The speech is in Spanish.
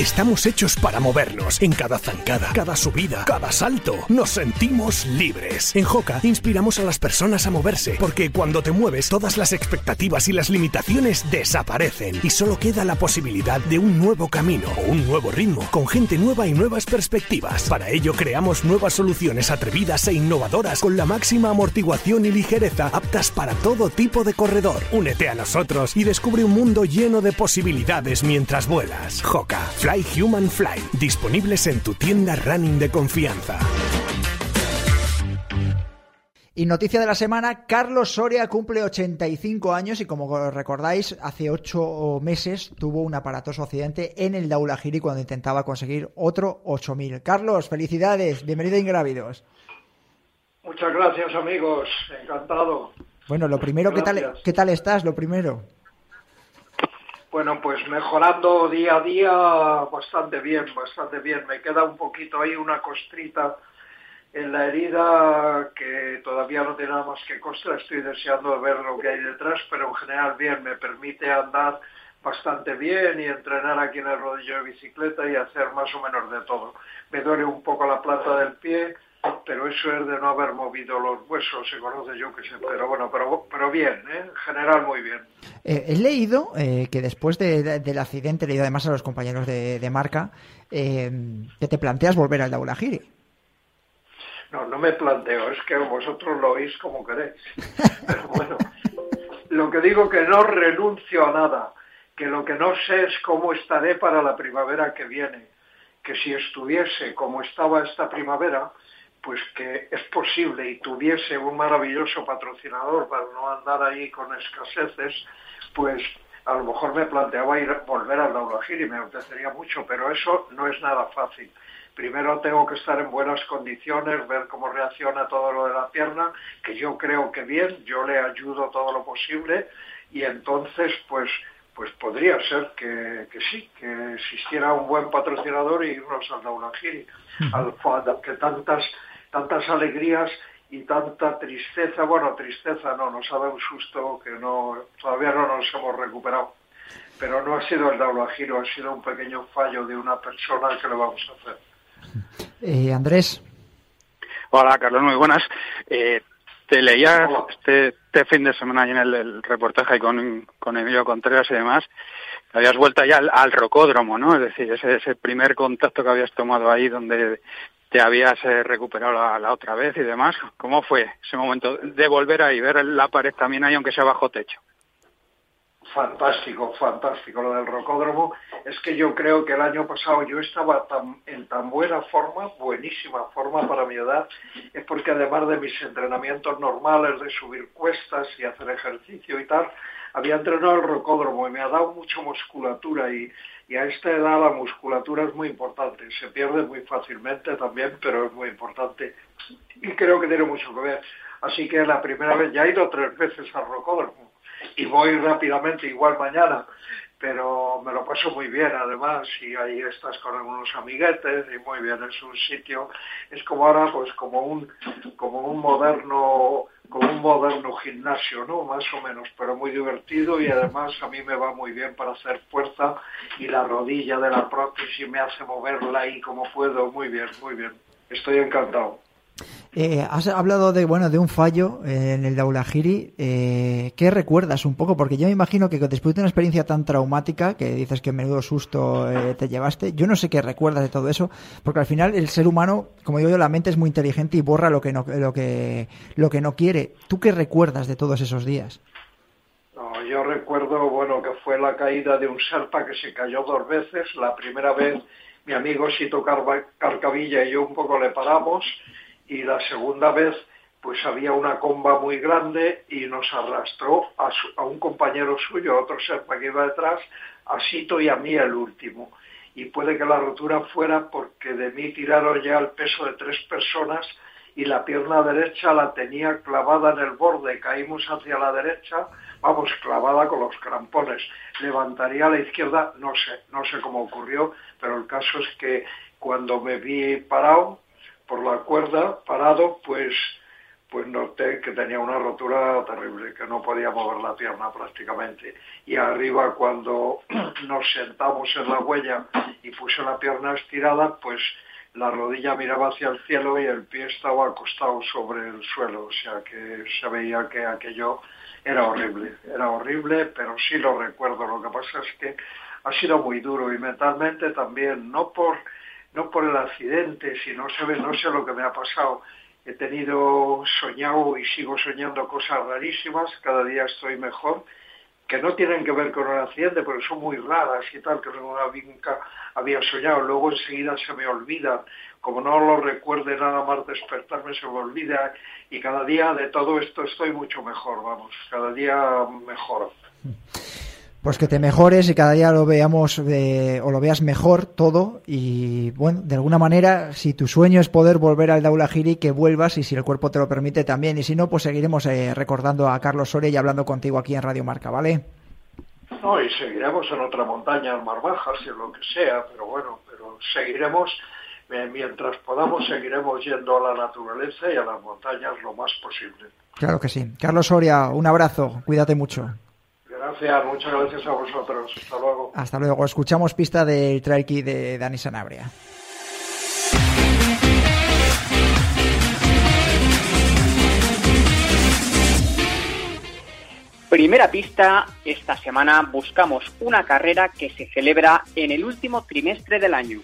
Estamos hechos para movernos. En cada zancada, cada subida, cada salto, nos sentimos libres. En Joca inspiramos a las personas a moverse, porque cuando te mueves, todas las expectativas y las limitaciones desaparecen y solo queda la posibilidad de un nuevo camino o un nuevo ritmo, con gente nueva y nuevas perspectivas. Para ello creamos nuevas soluciones atrevidas e innovadoras con la máxima amortiguación y ligereza aptas para todo tipo de corredor. Únete a nosotros y descubre un mundo lleno de posibilidades mientras vuelas. Joca, Fly Human Fly, disponibles en tu tienda running de confianza. Y noticia de la semana, Carlos Soria cumple 85 años y como recordáis, hace 8 meses tuvo un aparatoso accidente en el Daulagiri cuando intentaba conseguir otro 8000. Carlos, felicidades, bienvenido a Ingrávidos. Muchas gracias amigos, encantado. Bueno, lo primero, ¿qué tal, ¿qué tal estás? Lo primero. Bueno, pues mejorando día a día bastante bien, bastante bien. Me queda un poquito ahí una costrita en la herida que todavía no tiene nada más que costra. Estoy deseando ver lo que hay detrás, pero en general bien, me permite andar bastante bien y entrenar aquí en el rodillo de bicicleta y hacer más o menos de todo. Me duele un poco la planta del pie, pero eso es de no haber movido los huesos, se conoce yo que sé, pero bueno, pero, pero bien, ¿eh? en general muy bien. Eh, he leído eh, que después del accidente, he leído además a los compañeros de, marca, que te planteas volver al Daulagiri. No, no me planteo, es que vosotros lo oís como queréis. Pero bueno, lo que digo que no renuncio a nada, que lo que no sé es cómo estaré para la primavera que viene, que si estuviese como estaba esta primavera, pues que es posible y tuviese un maravilloso patrocinador para no andar ahí con escaseces, pues a lo mejor me planteaba ir volver al Daulagir y me apetecería mucho, pero eso no es nada fácil. Primero tengo que estar en buenas condiciones, ver cómo reacciona todo lo de la pierna, que yo creo que bien, yo le ayudo todo lo posible y entonces pues pues podría ser que, sí, que existiera un buen patrocinador y irnos al Daulagiri, al que tantas tantas alegrías y tanta tristeza, bueno, tristeza no, nos ha dado un susto que no, todavía no nos hemos recuperado. Pero no ha sido el giro, ha sido un pequeño fallo de una persona que lo vamos a hacer. Eh, Andrés. Hola, Carlos, muy buenas. Eh, te leía este, este, fin de semana en el, reportaje con, con Emilio Contreras y demás, que habías vuelto ya al, rocódromo, ¿no? Es decir, ese, ese primer contacto que habías tomado ahí donde te habías eh, recuperado la, otra vez y demás. ¿Cómo fue ese momento de volver ahí, ver la pared también ahí, aunque sea bajo techo? Fantástico, fantástico. Lo del rocódromo es que yo creo que el año pasado yo estaba en tan buena forma, buenísima forma para mi edad, es porque además de mis entrenamientos normales de subir cuestas y hacer ejercicio y tal, había entrenado el rocódromo y me ha dado mucha musculatura y, y a esta edad la musculatura es muy importante. Se pierde muy fácilmente también, pero es muy importante y creo que tiene mucho que ver. Así que la primera vez, ya he ido tres veces al rocódromo y voy rápidamente, igual mañana, pero me lo paso muy bien además y ahí estás con algunos amiguetes y muy bien, es un sitio, es como ahora pues como un, como un moderno como un moderno gimnasio, ¿no? Más o menos, pero muy divertido y además a mí me va muy bien para hacer fuerza y la rodilla de la prótesis me hace moverla ahí como puedo, muy bien, muy bien. Estoy encantado. Eh, has hablado de bueno de un fallo eh, en el Daulagiri. Eh, ¿Qué recuerdas un poco? Porque yo me imagino que después de una experiencia tan traumática, que dices que menudo susto eh, te llevaste, yo no sé qué recuerdas de todo eso, porque al final el ser humano, como digo yo, la mente es muy inteligente y borra lo que no, lo que, lo que no quiere. ¿Tú qué recuerdas de todos esos días? No, yo recuerdo, bueno, que fue la caída de un Serpa que se cayó dos veces. La primera vez mi amigo Sito Carcavilla y yo un poco le paramos y la segunda vez pues había una comba muy grande y nos arrastró a, un compañero suyo, a otro ser que iba detrás, a Sito y a mí el último. Y puede que la rotura fuera porque de mí tiraron ya el peso de tres personas y la pierna derecha la tenía clavada en el borde, caímos hacia la derecha, vamos, clavada con los crampones. Levantaría a la izquierda, no sé, no sé cómo ocurrió, pero el caso es que cuando me vi parado, por la cuerda, parado, pues, pues noté que tenía una rotura terrible, que no podía mover la pierna prácticamente. Y arriba cuando nos sentamos en la huella y puse la pierna estirada, pues la rodilla miraba hacia el cielo y el pie estaba acostado sobre el suelo, o sea que se veía que aquello era horrible, era horrible, pero sí lo recuerdo. Lo que pasa es que ha sido muy duro y mentalmente también, no por no por el accidente, sino no sé lo que me ha pasado, he tenido soñado y sigo soñando cosas rarísimas, cada día estoy mejor, que no tienen que ver con el accidente, pero son muy raras y tal, que nunca había soñado, luego enseguida se me olvidan, como no lo recuerde nada más despertarme se me olvida. Y cada día de todo esto estoy mucho mejor, vamos, cada día mejor. Pues que te mejores y cada día lo veamos eh, o lo veas mejor todo y bueno, de alguna manera, si tu sueño es poder volver al Daula Giri, que vuelvas y si el cuerpo te lo permite también y si no, pues seguiremos eh, recordando a Carlos Soria y hablando contigo aquí en Radio Marca, ¿vale? No, y seguiremos en otra montaña, bajas y en lo que sea, pero bueno, pero seguiremos, eh, mientras podamos, seguiremos yendo a la naturaleza y a las montañas lo más posible. Claro que sí. Carlos Soria, un abrazo, cuídate mucho. Gracias, muchas gracias a vosotros. Hasta luego. Hasta luego. Escuchamos pista del trail de Dani Sanabria. Primera pista, esta semana buscamos una carrera que se celebra en el último trimestre del año.